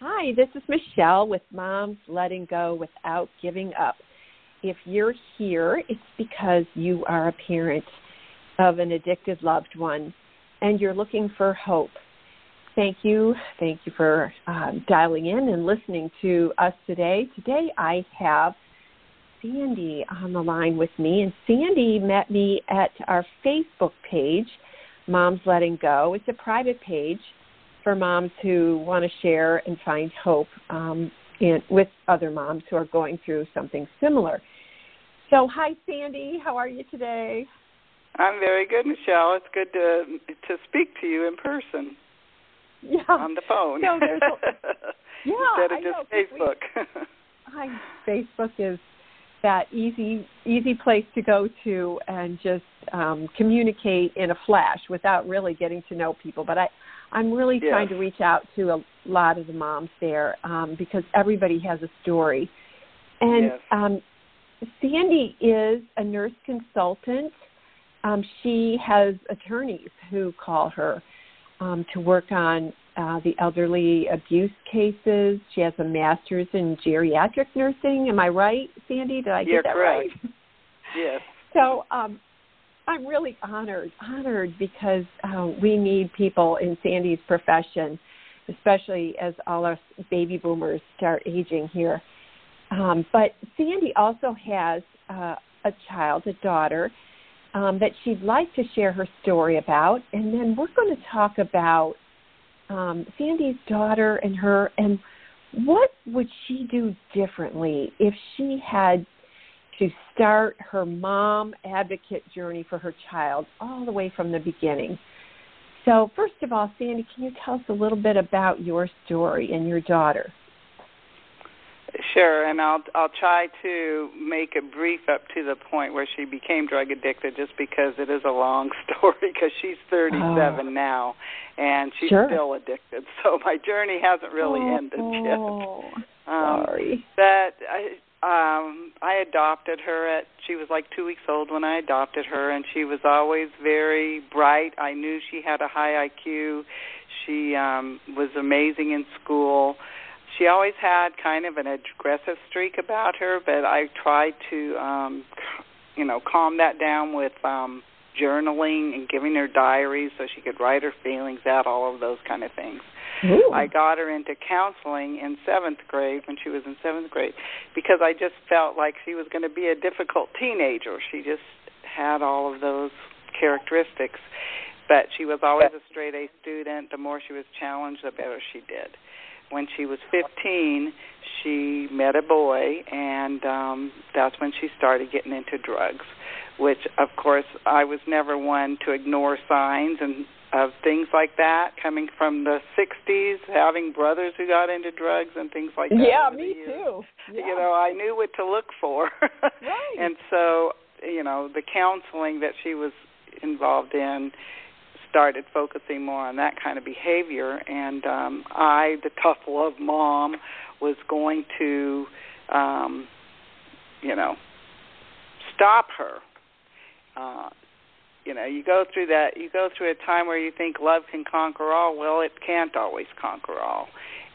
Hi, this is Michelle with Moms Letting Go Without Giving Up. If you're here, it's because you are a parent of an addicted loved one and you're looking for hope. Thank you. Thank you for um, dialing in and listening to us today. Today I have Sandy on the line with me, and Sandy met me at our Facebook page, Moms Letting Go. It's a private page for moms who want to share and find hope um, in, with other moms who are going through something similar. So, hi, Sandy. How are you today? I'm very good, Michelle. It's good to to speak to you in person. Yeah. On the phone. No, there's a, yeah, Instead of I just know, Facebook. Hi, Facebook is that easy easy place to go to and just um, communicate in a flash without really getting to know people. But I I'm really yes. trying to reach out to a lot of the moms there um, because everybody has a story. And yes. um, Sandy is a nurse consultant. Um, she has attorneys who call her um, to work on uh, the elderly abuse cases. She has a master's in geriatric nursing. Am I right, Sandy? Did I get You're that correct. right? yes. So um, I'm really honored, honored because uh, we need people in Sandy's profession, especially as all our baby boomers start aging here. Um, but Sandy also has uh, a child, a daughter, um, that she'd like to share her story about, and then we're going to talk about um, Sandy's daughter and her, and what would she do differently if she had to start her mom advocate journey for her child all the way from the beginning. So, first of all, Sandy, can you tell us a little bit about your story and your daughter? Sure, and I'll I'll try to make it brief up to the point where she became drug addicted, just because it is a long story. Because she's 37 oh. now, and she's sure. still addicted. So my journey hasn't really oh, ended yet. Um, sorry. That I um I adopted her at she was like 2 weeks old when I adopted her and she was always very bright. I knew she had a high IQ. She um was amazing in school. She always had kind of an aggressive streak about her, but I tried to um you know, calm that down with um journaling and giving her diaries so she could write her feelings out, all of those kind of things. Ooh. I got her into counseling in seventh grade when she was in seventh grade because I just felt like she was going to be a difficult teenager. She just had all of those characteristics. But she was always a straight A student. The more she was challenged, the better she did. When she was 15, she met a boy, and um, that's when she started getting into drugs. Which, of course, I was never one to ignore signs and of things like that coming from the 60s, having brothers who got into drugs and things like that. Yeah, me too. Yeah. You know, I knew what to look for. right. And so, you know, the counseling that she was involved in started focusing more on that kind of behavior. And um I, the tough love mom, was going to um you know, stop her. Uh you know you go through that you go through a time where you think love can conquer all. Well it can't always conquer all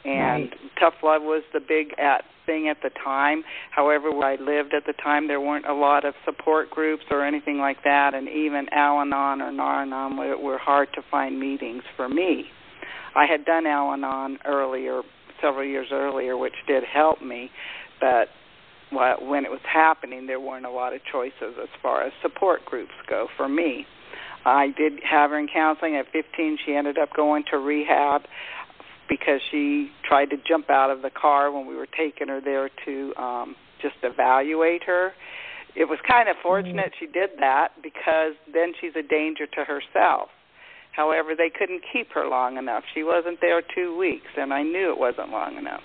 and right. tough love was the big at thing at the time however where i lived at the time there weren't a lot of support groups or anything like that and even al-anon or nar-anon were, were hard to find meetings for me i had done al-anon earlier several years earlier which did help me but when it was happening, there weren't a lot of choices as far as support groups go for me. I did have her in counseling at 15. She ended up going to rehab because she tried to jump out of the car when we were taking her there to um just evaluate her. It was kind of fortunate mm-hmm. she did that because then she's a danger to herself. However, they couldn't keep her long enough. She wasn't there 2 weeks and I knew it wasn't long enough.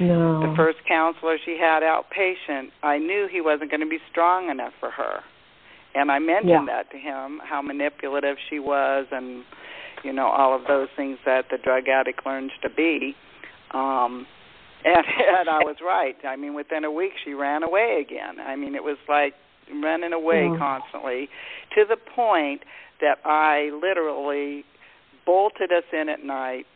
No. The first counselor she had outpatient, I knew he wasn't going to be strong enough for her. And I mentioned yeah. that to him, how manipulative she was and you know, all of those things that the drug addict learns to be. Um and, and I was right. I mean, within a week she ran away again. I mean, it was like running away mm. constantly to the point that I literally bolted us in at night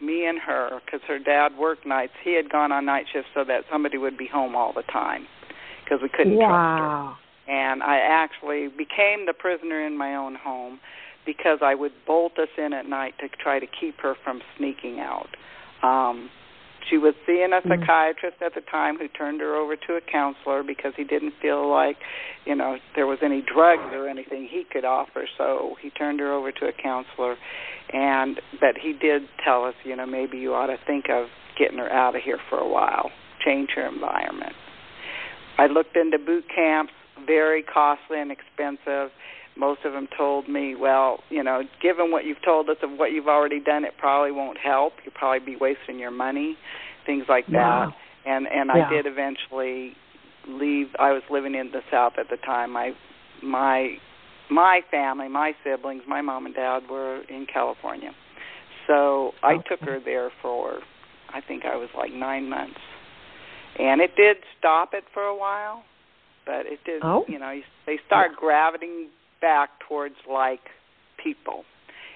me and her, because her dad worked nights. He had gone on night shifts so that somebody would be home all the time, because we couldn't wow. trust her. And I actually became the prisoner in my own home because I would bolt us in at night to try to keep her from sneaking out. Um, she was seeing a Mm. psychiatrist at the time who turned her over to a counselor because he didn't feel like, you know, there was any drugs or anything he could offer. So he turned her over to a counselor, and but he did tell us, you know, maybe you ought to think of getting her out of here for a while, change her environment. I looked into boot camps, very costly and expensive most of them told me, well, you know, given what you've told us of what you've already done, it probably won't help. You'll probably be wasting your money, things like wow. that. And and yeah. I did eventually leave. I was living in the South at the time. My my my family, my siblings, my mom and dad were in California. So I okay. took her there for I think I was like 9 months. And it did stop it for a while, but it did, oh. you know, they start yeah. gravitating back towards like people.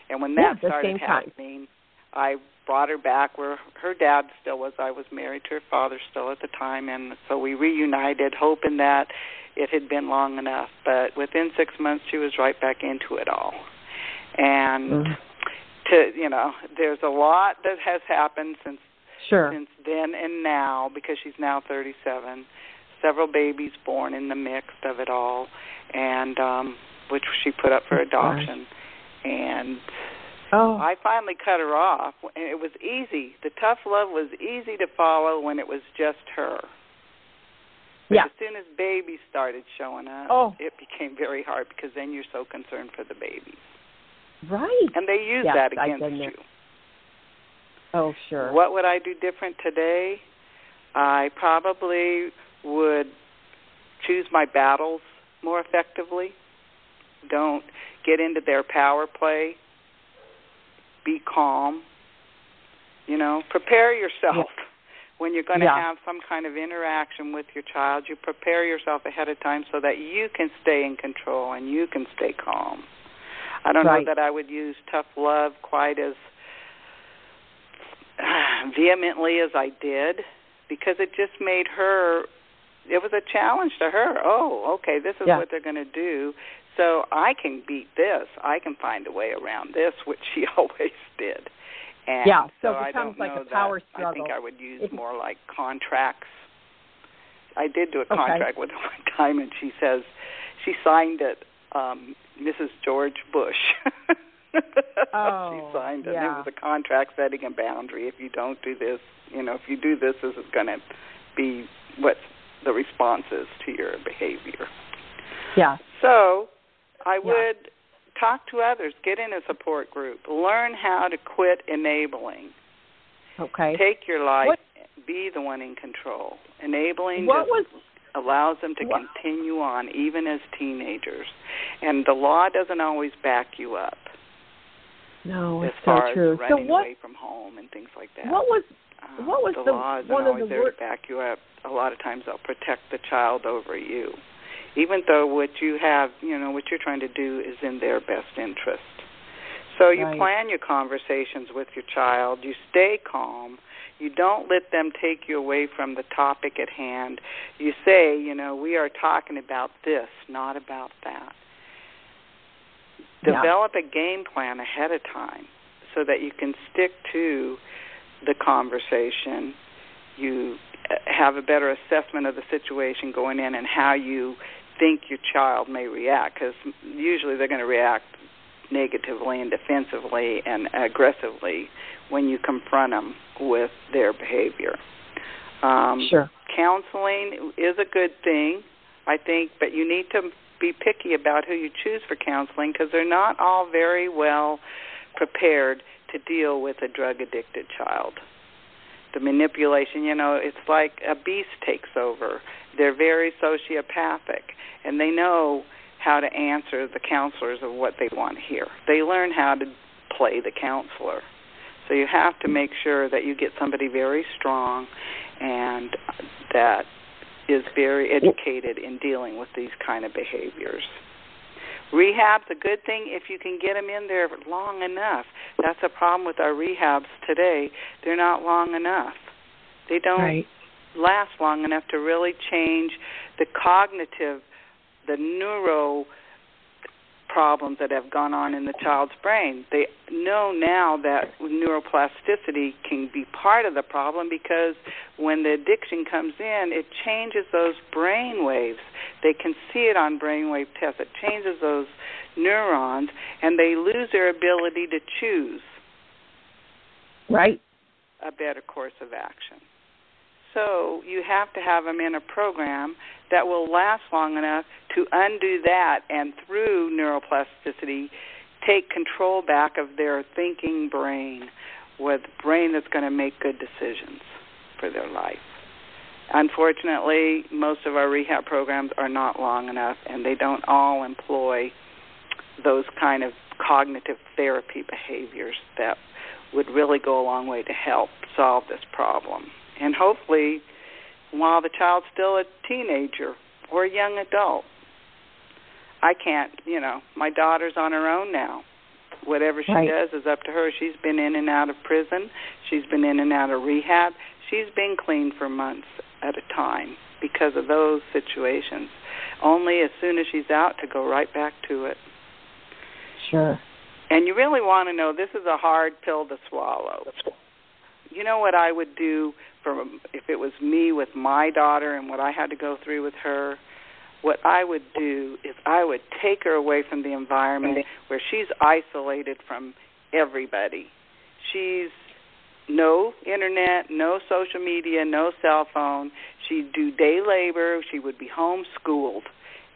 And when that yeah, started happening, I brought her back where her dad still was. I was married to her father still at the time, and so we reunited, hoping that it had been long enough. But within six months, she was right back into it all. And mm. to you know, there's a lot that has happened since sure. since then and now because she's now 37. Several babies born in the mix of it all, and um which she put up for adoption. And oh. I finally cut her off. And it was easy. The tough love was easy to follow when it was just her. But yeah. as soon as babies started showing up, oh. it became very hard because then you're so concerned for the babies. Right. And they use yes, that against you. Oh, sure. What would I do different today? I probably would choose my battles more effectively don't get into their power play. Be calm. You know, prepare yourself yeah. when you're going to yeah. have some kind of interaction with your child. You prepare yourself ahead of time so that you can stay in control and you can stay calm. I don't right. know that I would use tough love quite as vehemently as I did because it just made her it was a challenge to her. Oh, okay, this is yeah. what they're going to do. So I can beat this. I can find a way around this, which she always did. And yeah, so, so it becomes like a power that. struggle. I think I would use more like contracts. I did do a okay. contract with her one time, and she says she signed it, um, Mrs. George Bush. oh, she signed it. Yeah. It was a contract setting a boundary. If you don't do this, you know, if you do this, this is going to be what the response is to your behavior. Yeah. So I yeah. would talk to others, get in a support group, learn how to quit enabling. Okay. Take your life, what, be the one in control. Enabling what was, allows them to what, continue on even as teenagers. And the law doesn't always back you up. No, as it's far so true. as running so what, away from home and things like that. What was um, what was the, the law isn't one always of the there to back you up. A lot of times they'll protect the child over you, even though what you have, you know, what you're trying to do is in their best interest. So you Right. plan your conversations with your child. You stay calm. You don't let them take you away from the topic at hand. You say, you know, we are talking about this, not about that. Yeah. Develop a game plan ahead of time so that you can stick to the conversation. You uh, have a better assessment of the situation going in and how you think your child may react because usually they're going to react negatively and defensively and aggressively when you confront them with their behavior. Um, Sure. Counseling is a good thing, I think, but you need to be picky about who you choose for counseling because they're not all very well prepared to deal with a drug addicted child. The manipulation, you know, it's like a beast takes over. They're very sociopathic and they know how to answer the counselors of what they want to hear. They learn how to play the counselor. So you have to make sure that you get somebody very strong and that is very educated in dealing with these kind of behaviors. Rehab's a good thing if you can get them in there long enough. That's a problem with our rehabs today. They're not long enough. They don't right. Last long enough to really change the cognitive, the neuro problems that have gone on in the child's brain. They know now that neuroplasticity can be part of the problem because when the addiction comes in, it changes those brain waves. They can see it on brainwave tests. It changes those neurons, and they lose their ability to choose. Right. A better course of action. So you have to have them in a program that will last long enough to undo that and through neuroplasticity take control back of their thinking brain with brain that's going to make good decisions for their life. Unfortunately, most of our rehab programs are not long enough and they don't all employ those kind of cognitive therapy behaviors that would really go a long way to help solve this problem. And hopefully while the child's still a teenager or a young adult. I can't, you know, my daughter's on her own now. Whatever she right. does is up to her. She's been in and out of prison. She's been in and out of rehab. She's been clean for months at a time because of those situations. Only as soon as she's out to go right back to it. Sure. And you really want to know this is a hard pill to swallow. You know what I would do from if it was me with my daughter and what I had to go through with her, what I would do is I would take her away from the environment where she's isolated from everybody. She's no internet, no social media, no cell phone. She'd do day labor. She would be homeschooled.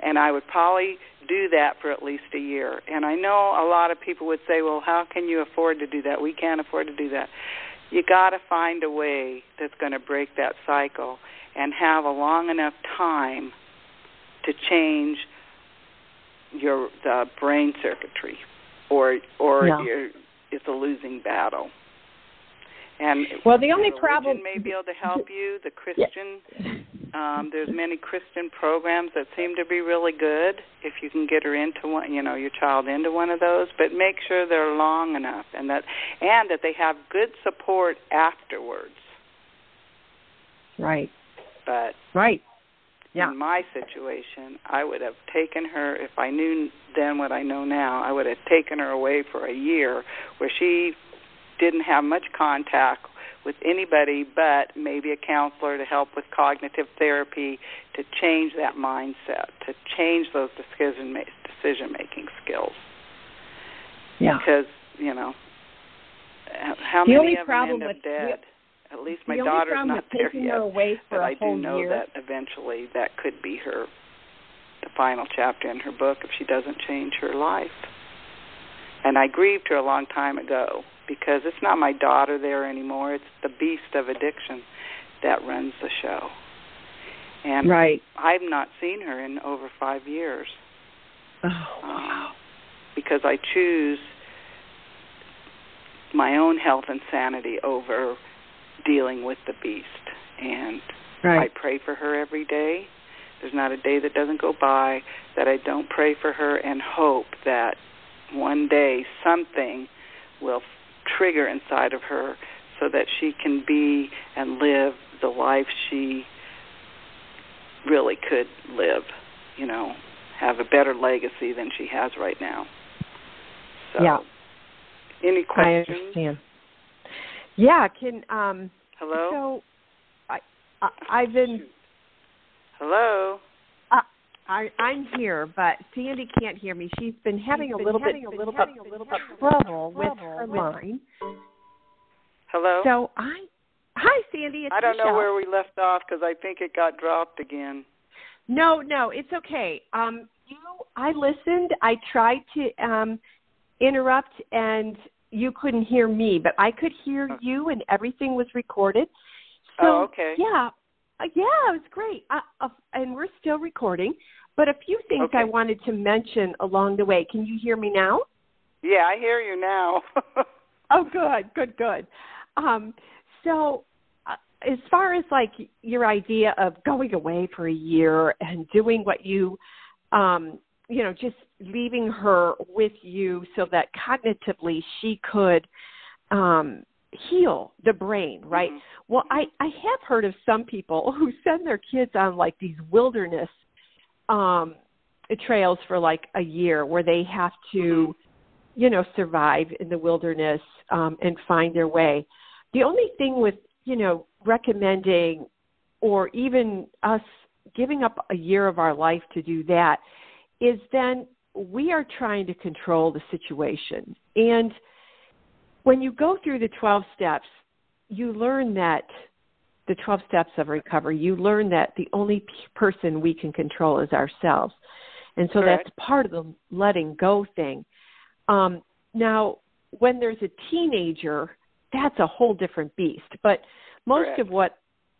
And I would probably do that for at least a year. And I know a lot of people would say, well, how can you afford to do that? We can't afford to do that you got to find a way that's going to break that cycle and have a long enough time to change your the brain circuitry or or yeah. you're, it's a losing battle and well the only problem may be able to help you the christian yeah. Um, there's many Christian programs that seem to be really good if you can get her into one, you know, your child into one of those. But make sure they're long enough and that and that they have good support afterwards. Right. But right. Yeah. In my situation, I would have taken her if I knew then what I know now. I would have taken her away for a year where she didn't have much contact with anybody but maybe a counselor to help with cognitive therapy to change that mindset, to change those decision decision making skills. Yeah. Because you know, how the many of them end up dead? At least my daughter's not there yet. Away for but I do know year. that eventually that could be her the final chapter in her book if she doesn't change her life. And I grieved her a long time ago because it's not my daughter there anymore. It's the beast of addiction that runs the show. And right. I've not seen her in over five years. Oh, wow. Um, because I choose my own health and sanity over dealing with the beast. And right. I pray for her every day. There's not a day that doesn't go by that I don't pray for her and hope that one day something will trigger inside of her so that she can be and live the life she really could live, you know, have a better legacy than she has right now. So, yeah. Any questions? I understand. Yeah, can um Hello? So I, I I've been Hello? I, I'm here, but Sandy can't hear me. She's been having She's a little having bit a little of bit- a little bit trouble with her with- line. Hello? So I, hi Sandy, it's I don't know where we left off because I think it got dropped again. No, no, it's okay. Um, you, I listened. I tried to um, interrupt, and you couldn't hear me, but I could hear Okay. you, and everything was recorded. So Oh, okay. yeah, uh, yeah, it was great. Uh, uh, and we're still recording. But a few things Okay. I wanted to mention along the way. Can you hear me now? Yeah, I hear you now. Oh, good, good, good. Um, so, uh, as far as like your idea of going away for a year and doing what you um, you know, just leaving her with you so that cognitively she could um heal the brain, right? Mm-hmm. Well, I I have heard of some people who send their kids on like these wilderness um trails for like a year where they have to Mm-hmm. you know survive in the wilderness um and find their way. The only thing with, you know, recommending or even us giving up a year of our life to do that is then we are trying to control the situation. And when you go through the 12 steps, you learn that the 12 steps of recovery, you learn that the only person we can control is ourselves. And so Correct. that's part of the letting go thing. Um, now, when there's a teenager, that's a whole different beast. But most Correct. of what,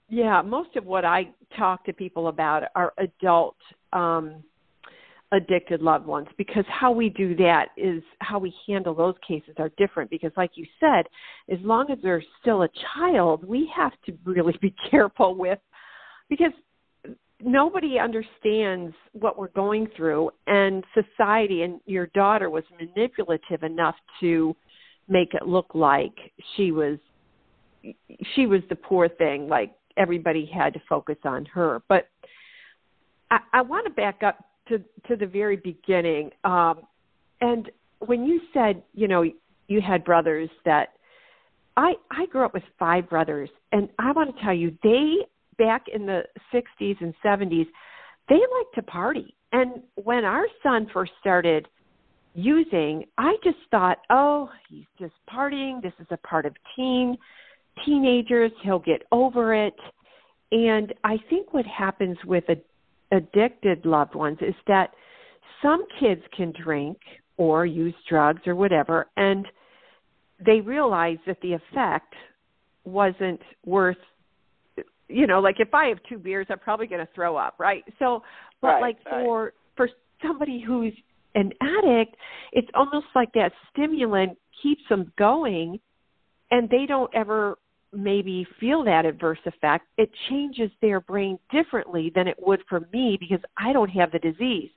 yeah, most of what I talk to people about are adult um, addicted loved ones because how we do that is how we handle those cases are different because like you said as long as they're still a child we have to really be careful with because nobody understands what we're going through and society and your daughter was manipulative enough to make it look like she was she was the poor thing like everybody had to focus on her. But i, I want to back up to to the very beginning um and when you said you know you had brothers that i i grew up with five brothers and i want to tell you they back in the 60s and 70s they liked to party. And when our son first started using i just thought oh he's just partying. This is a part of teen teenagers. He'll get over it. And i think what happens with a addicted loved ones is that some kids can drink or use drugs or whatever and they realize that the effect wasn't worth you know like if i have two beers i'm probably going to throw up right so but Right, like right. for for somebody who's an addict it's almost like that stimulant keeps them going and they don't ever maybe feel that adverse effect, it changes their brain differently than it would for me because I don't have the disease.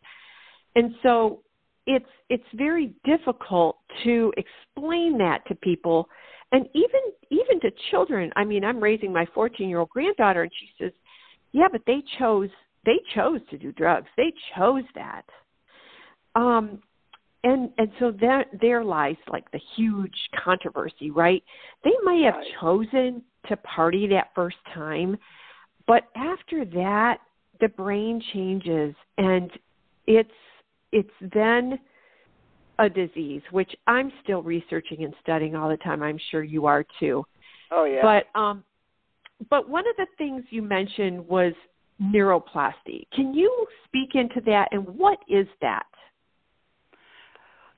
And so it's it's very difficult to explain that to people and even even to children. I mean, I'm raising my 14-year-old granddaughter and she says, "Yeah, but they chose they chose to do drugs. They chose that." Um and and so there there lies like the huge controversy right? They may have Right. chosen to party that first time but after that the brain changes and it's it's then a disease which i'm still researching and studying all the time. I'm sure you are too. Oh yeah. but um but one of the things you mentioned was neuroplasty. Can you speak into that and what is that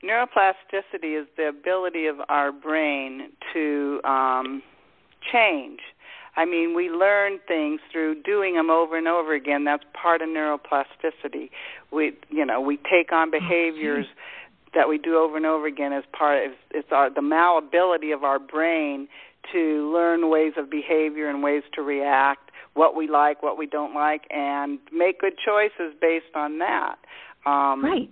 Neuroplasticity is the ability of our brain to um, change. I mean, we learn things through doing them over and over again. That's part of neuroplasticity. We, you know, we take on behaviors that we do over and over again as part of it's our the malleability of our brain to learn ways of behavior and ways to react, what we like, what we don't like, and make good choices based on that. Um, right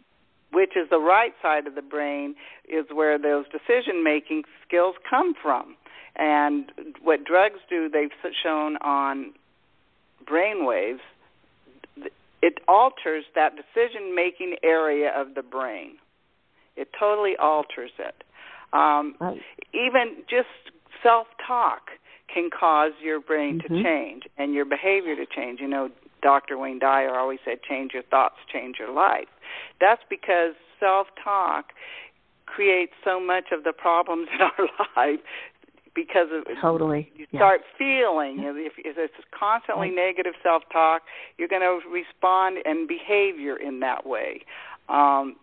which is the right side of the brain, is where those decision making skills come from. And what drugs do, they've shown on brain waves, it alters that decision making area of the brain. It totally alters it. Um, right even just self talk can cause your brain Mhm. to change and your behavior to change. You know, Dr. Wayne Dyer always said, change your thoughts, change your life. That's because self talk creates so much of the problems in our life because of totally you Yeah. start feeling if, if it's constantly Right. negative self talk you're going to respond and behavior in that way um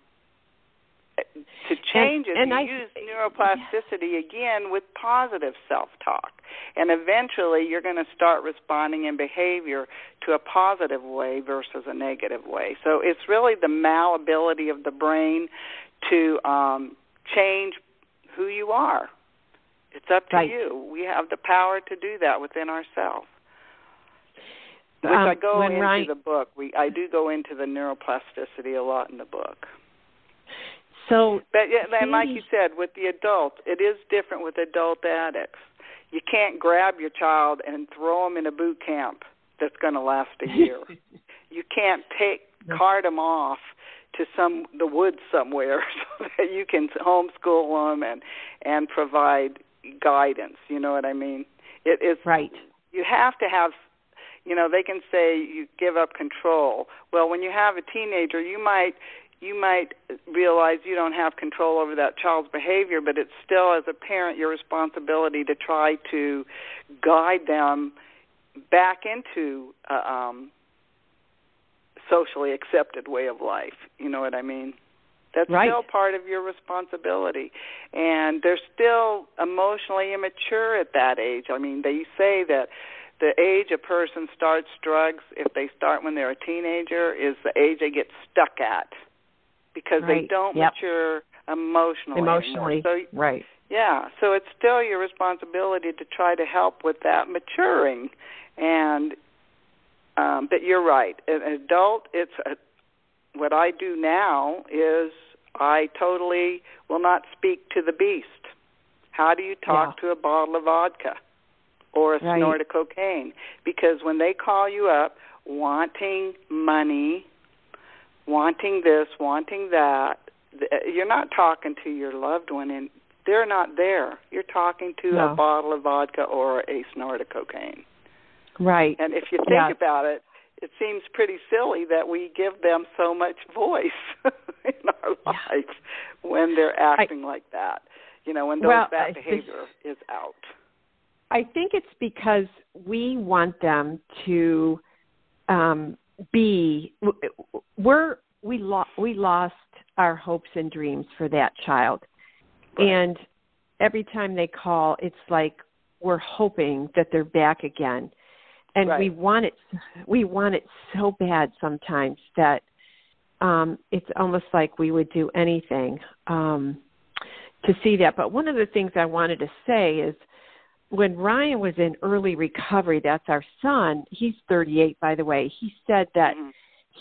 to change it and you I- use neuroplasticity again with positive self talk and eventually you're going to start responding in behavior to a positive way versus a negative way so it's really the malleability of the brain to um change who you are it's up to Right. you. We have the power to do that within ourselves. which um, I go into Ryan, the book. We I do go into the neuroplasticity a lot in the book. So, but yeah, and like you said, with the adults, it is different with adult addicts. You can't grab your child and throw them in a boot camp that's going to last a year. you can't take cart them off to some the woods somewhere so that you can homeschool them and and provide guidance. You know what I mean? It is right. You have to have you know they can say you give up control well when you have a teenager you might you might realize you don't have control over that child's behavior but it's still as a parent your responsibility to try to guide them back into a um socially accepted way of life. You know what i mean? That's right. still part of your responsibility. And they're still emotionally immature at that age. I mean they say that the age a person starts drugs, if they start when they're a teenager, is the age they get stuck at because right. they don't yep. mature emotionally. Emotionally, so, right? Yeah, so it's still your responsibility to try to help with that maturing, and um, but you're right. An adult, it's a, what I do now is I totally will not speak to the beast. How do you talk yeah. to a bottle of vodka? or a right. snort of cocaine because when they call you up wanting money, wanting this, wanting that, you're not talking to your loved one and they're not there. You're talking to no. a bottle of vodka or a snort of cocaine. Right. And if you think yeah. about it, it seems pretty silly that we give them so much voice in our yeah. lives when they're acting I, like that. You know, when those, well, that behavior is out. I think it's because we want them to um, be. We're we lo- we lost our hopes and dreams for that child, right. and every time they call, it's like we're hoping that they're back again, and right. we want it. We want it so bad sometimes that um, it's almost like we would do anything um, to see that. But one of the things I wanted to say is when Ryan was in early recovery, that's our son. He's 38, by the way. He said that mm-hmm.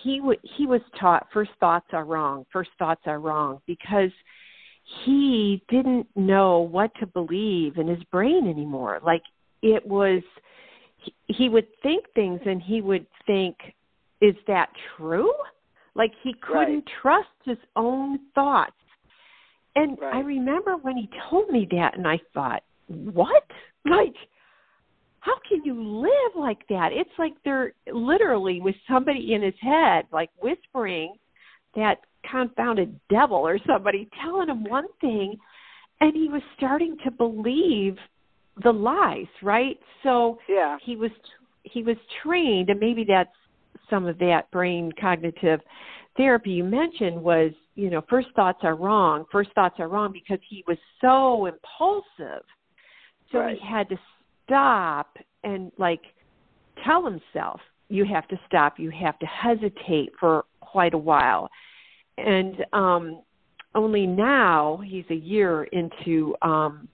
he w- he was taught first thoughts are wrong. First thoughts are wrong because he didn't know what to believe in his brain anymore. Like it was, he, he would think things and he would think, "Is that true?" Like he couldn't right. trust his own thoughts. And right. I remember when he told me that, and I thought, what? Like, how can you live like that? It's like they're literally with somebody in his head, like whispering that confounded devil or somebody telling him one thing, and he was starting to believe the lies, right? So yeah. he was he was trained, and maybe that's some of that brain cognitive therapy you mentioned was, you know, first thoughts are wrong. First thoughts are wrong because he was so impulsive so right. he had to stop and like tell himself, you have to stop, you have to hesitate for quite a while. And um only now he's a year into um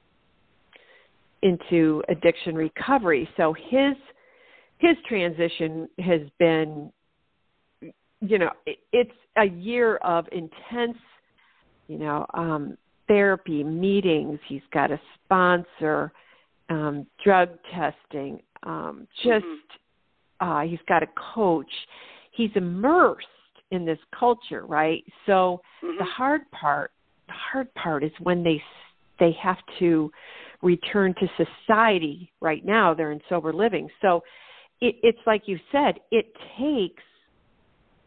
into addiction recovery. So his his transition has been you know, it, it's a year of intense, you know, um therapy meetings. He's got a sponsor um, drug testing, um, just mm-hmm. uh, he's got a coach. He's immersed in this culture, right? So mm-hmm. the hard part, the hard part is when they they have to return to society. Right now, they're in sober living, so it, it's like you said, it takes.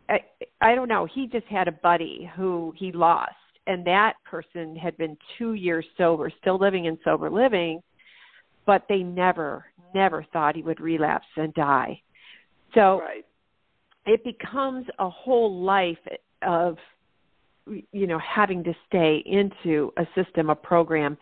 I, I don't know. He just had a buddy who he lost, and that person had been two years sober, still living in sober living but they never, never thought he would relapse and die. So right. it becomes a whole life of, you know, having to stay into a system, a program.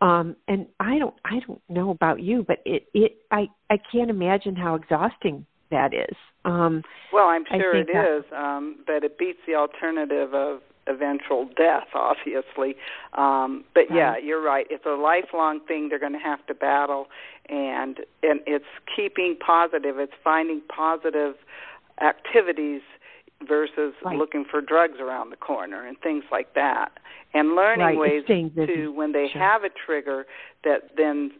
Um, and I don't, I don't know about you, but it, it, I, I can't imagine how exhausting that is. Um, well, I'm sure it that, is, um, but it beats the alternative of eventual death, obviously. Um, but yeah, you're right. It's a lifelong thing they're going to have to battle, and and it's keeping positive. It's finding positive activities versus right. looking for drugs around the corner and things like that, and learning right. ways to when they sure. have a trigger that then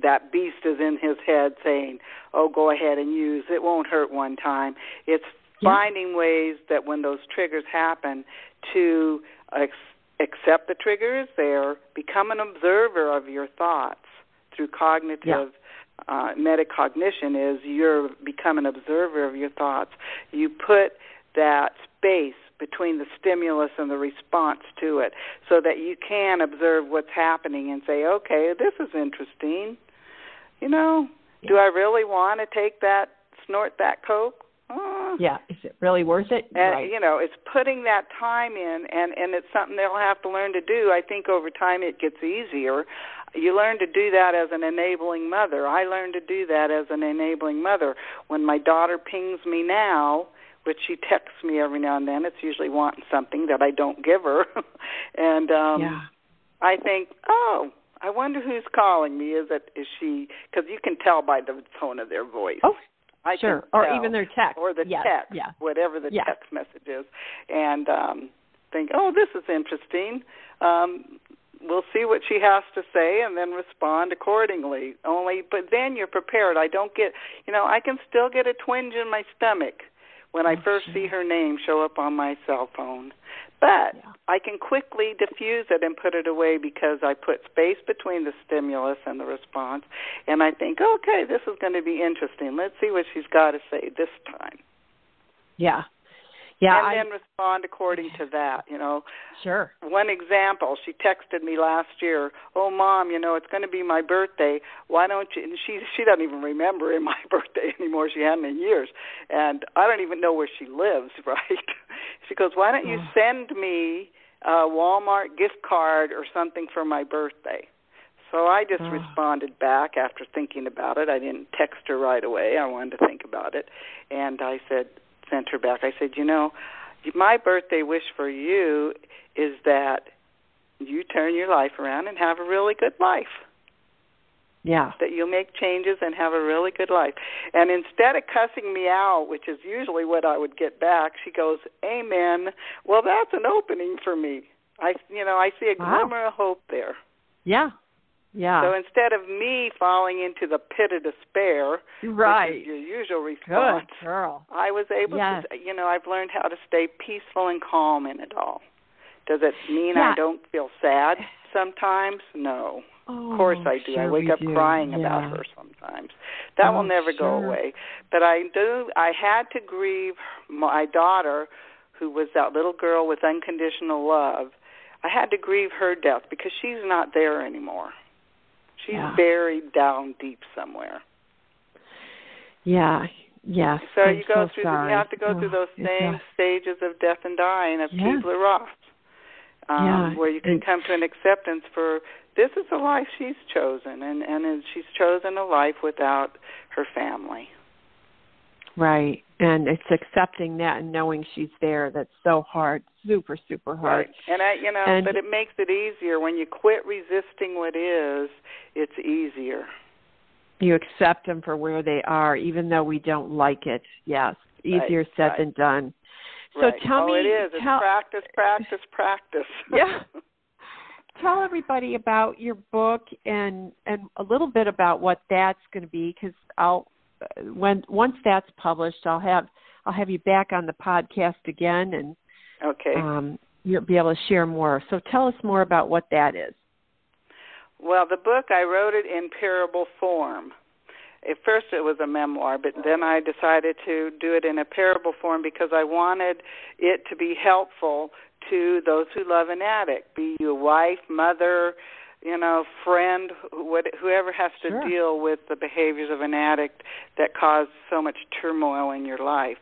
that beast is in his head saying, "Oh, go ahead and use. It won't hurt one time." It's yeah. finding ways that when those triggers happen to ex- accept the trigger is there, become an observer of your thoughts through cognitive yeah. uh, metacognition is you're become an observer of your thoughts. You put that space between the stimulus and the response to it so that you can observe what's happening and say, okay, this is interesting. You know, yeah. do I really want to take that, snort that Coke? Uh, yeah, is it really worth it? And right. you know, it's putting that time in, and and it's something they'll have to learn to do. I think over time it gets easier. You learn to do that as an enabling mother. I learned to do that as an enabling mother. When my daughter pings me now, which she texts me every now and then, it's usually wanting something that I don't give her, and um yeah. I think, oh, I wonder who's calling me. Is it is she? Because you can tell by the tone of their voice. Oh, I sure. Or tell. even their text. or the yes. text, Yeah. whatever the Yeah. text message is, and um, think, oh, this is interesting. Um, we'll see what she has to say, and then respond accordingly. Only, but then you're prepared. I don't get, you know, I can still get a twinge in my stomach when I Oh, first see her name show up on my cell phone. But Yeah. I can quickly diffuse it and put it away because I put space between the stimulus and the response, and I think, okay, this is going to be interesting. Let's see what she's got to say this time, Yeah. Yeah. and I, then respond according to that. You know, sure. one example, she texted me last year, "Oh mom, you know, it's going to be my birthday. Why don't you?" And she she doesn't even remember my birthday anymore. She hadn't in years, and I don't even know where she lives. Right? She goes, "Why don't you Oh. send me a Walmart gift card or something for my birthday?" So I just Oh. responded back after thinking about it. I didn't text her right away. I wanted to think about it, and I said, sent her back. I said, "You know, my birthday wish for you is that you turn your life around and have a really good life. Yeah. That you'll make changes and have a really good life. And instead of cussing me out, which is usually what I would get back, she goes, "Amen." Well, that's an opening for me. I, you know, I see a Wow. glimmer of hope there. Yeah. Yeah. So instead of me falling into the pit of despair, which right. is your usual response, Good girl. I was able Yes. to, you know, I've learned how to stay peaceful and calm in it all. Does it mean Yeah. I don't feel sad sometimes? No. Oh, Of course oh, I do. I wake up do. crying yeah. about her sometimes. That Oh, will never go away. But I do I had to grieve my daughter who was that little girl with unconditional love. I had to grieve her death because she's not there anymore. She's Yeah. buried down deep somewhere. Yeah. Yes. So I'm you go so through sorry. the, you have to go Oh, through those same a- stages of death and dying of Yeah. Kubler-Ross. Um, Yeah, where you can come to an acceptance for this is the life she's chosen and and she's chosen a life without her family. Right. And it's accepting that and knowing she's there that's so hard, super, super hard. Right. And I you know, And- but it makes it easier when you quit resisting what is, it's easier. You accept them for where they are, even though we don't like it. Yes. Easier Right, said right. than done. So right. tell oh, me it is. It's tell, practice, practice, practice. Yeah. tell everybody about your book and and a little bit about what that's going to be because I'll when once that's published I'll have I'll have you back on the podcast again and okay. um you'll be able to share more. So tell us more about what that is. Well, the book I wrote it in parable form. At first it was a memoir, but then I decided to do it in a parable form because I wanted it to be helpful to those who love an addict, be you a wife, mother, you know, friend, wh- whoever has to Sure. deal with the behaviors of an addict that cause so much turmoil in your life.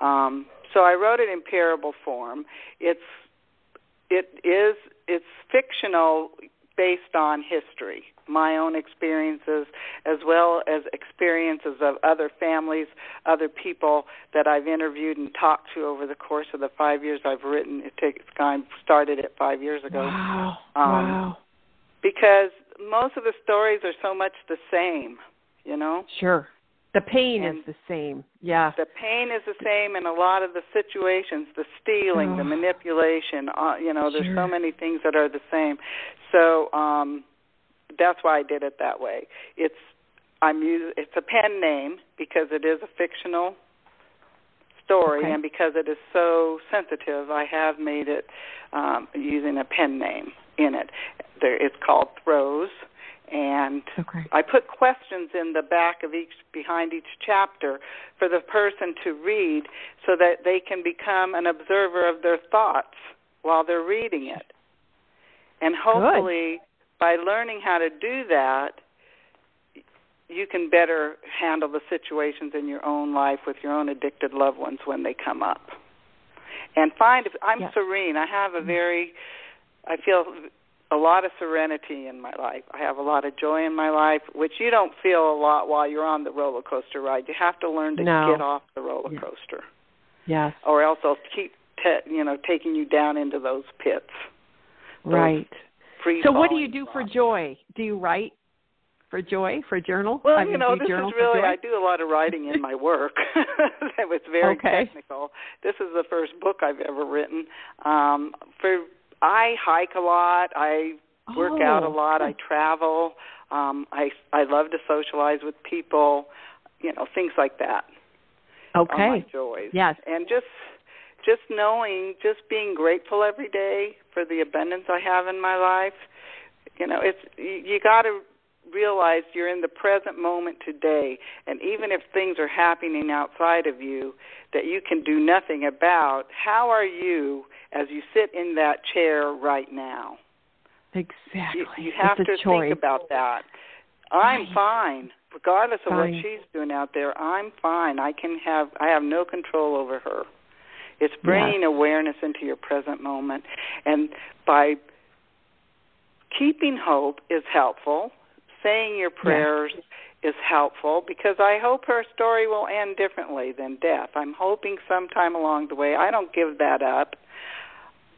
Um, so I wrote it in parable form. It's it is it's fictional based on history, my own experiences, as well as experiences of other families, other people that I've interviewed and talked to over the course of the five years I've written. It takes kind started it five years ago. Wow. Um, wow. Because most of the stories are so much the same, you know. Sure. The pain And is the same. Yeah. the pain is the same in a lot of the situations the stealing the Oh. manipulation uh, you know there's Sure. so many things that are the same so um that's why i did it that way it's i'm us it's a pen name because it is a fictional story Okay. and because it is so sensitive i have made it um using a pen name in it there it's called throws and Okay. I put questions in the back of each behind each chapter for the person to read so that they can become an observer of their thoughts while they're reading it. And hopefully by learning how to do that you can better handle the situations in your own life with your own addicted loved ones when they come up. And find if I'm Yeah. serene. I have a mm-hmm. very I feel a lot of serenity in my life. I have a lot of joy in my life, which you don't feel a lot while you're on the roller coaster ride. You have to learn to No. get off the roller coaster, Yes. or else they'll keep, te- you know, taking you down into those pits. Those Right. So what do you do for joy? Do you write for joy for journal? Well, I mean, you know, this is really I do a lot of writing in my work. that was very Okay. technical. This is the first book I've ever written. Um for I hike a lot. I work out a Oh, lot. I travel. Um I I love to socialize with people, you know, things like that. Are my joys. Yes. And just just knowing, just being grateful every day for the abundance I have in my life. You know, it's you, you got to realize you're in the present moment today and even if things are happening outside of you that you can do nothing about, how are you as you sit in that chair right now? Exactly. You, you have to choice. think about that. I'm Right. fine, regardless of Fine. what she's doing out there. I'm fine. I can have. I have no control over her. It's bringing Yes. awareness into your present moment, and by keeping hope is helpful. Saying your prayers is helpful because I hope her story will end differently than death. I'm hoping sometime along the way. I don't give that up.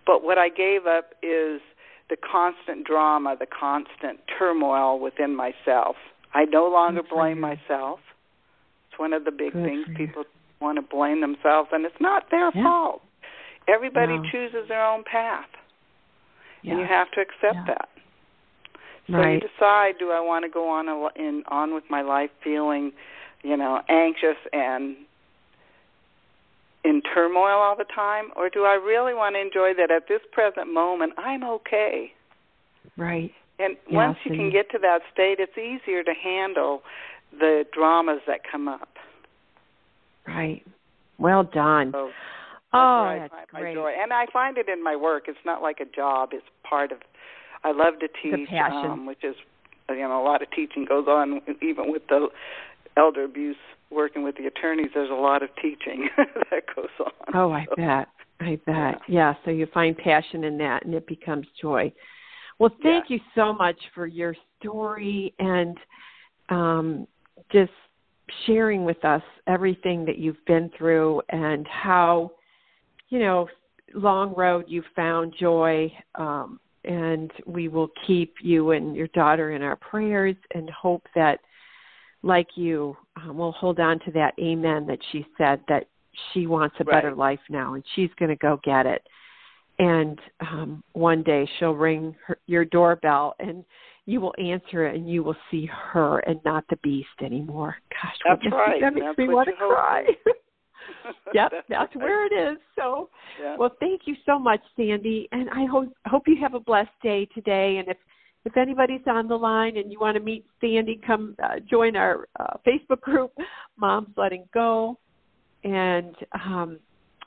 But what I gave up is the constant drama, the constant turmoil within myself. I no longer Good blame myself. It's one of the big Good things people want to blame themselves, and it's not their Yeah. fault. Everybody No. chooses their own path, and you have to accept Yeah. that. So Right. you decide: Do I want to go on a, in on with my life feeling, you know, anxious and in turmoil all the time, or do I really want to enjoy that at this present moment I'm okay? Right. And Yes, once you can get to that state, it's easier to handle the dramas that come up. Right. Well done. So that's oh, that's my great. and I find it in my work. It's not like a job; it's part of. I love to teach, um, which is, you know, a lot of teaching goes on, even with the elder abuse. Working with the attorneys, there's a lot of teaching that goes on. Oh, I So, bet. I bet. Yeah. So you find passion in that, and it becomes joy. Well, thank you so much for your story and um, just sharing with us everything that you've been through and how, you know, long road you found joy. Um, and we will keep you and your daughter in our prayers and hope that, like you, um, we'll hold on to that amen that she said that she wants a better life now and she's going to go get it. And um one day she'll ring her, your doorbell and you will answer it and you will see her and not the beast anymore. Gosh That's right. that makes That's me want to cry yep that's where it is so Yeah. well thank you so much sandy and i hope hope you have a blessed day today and if if anybody's on the line and you want to meet sandy come uh, join our uh, facebook group moms letting go and um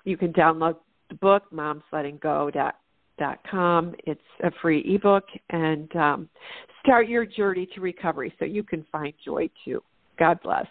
you can download the book Moms Letting Go. Dot, dot com. it's a free ebook and um start your journey to recovery so you can find joy too god bless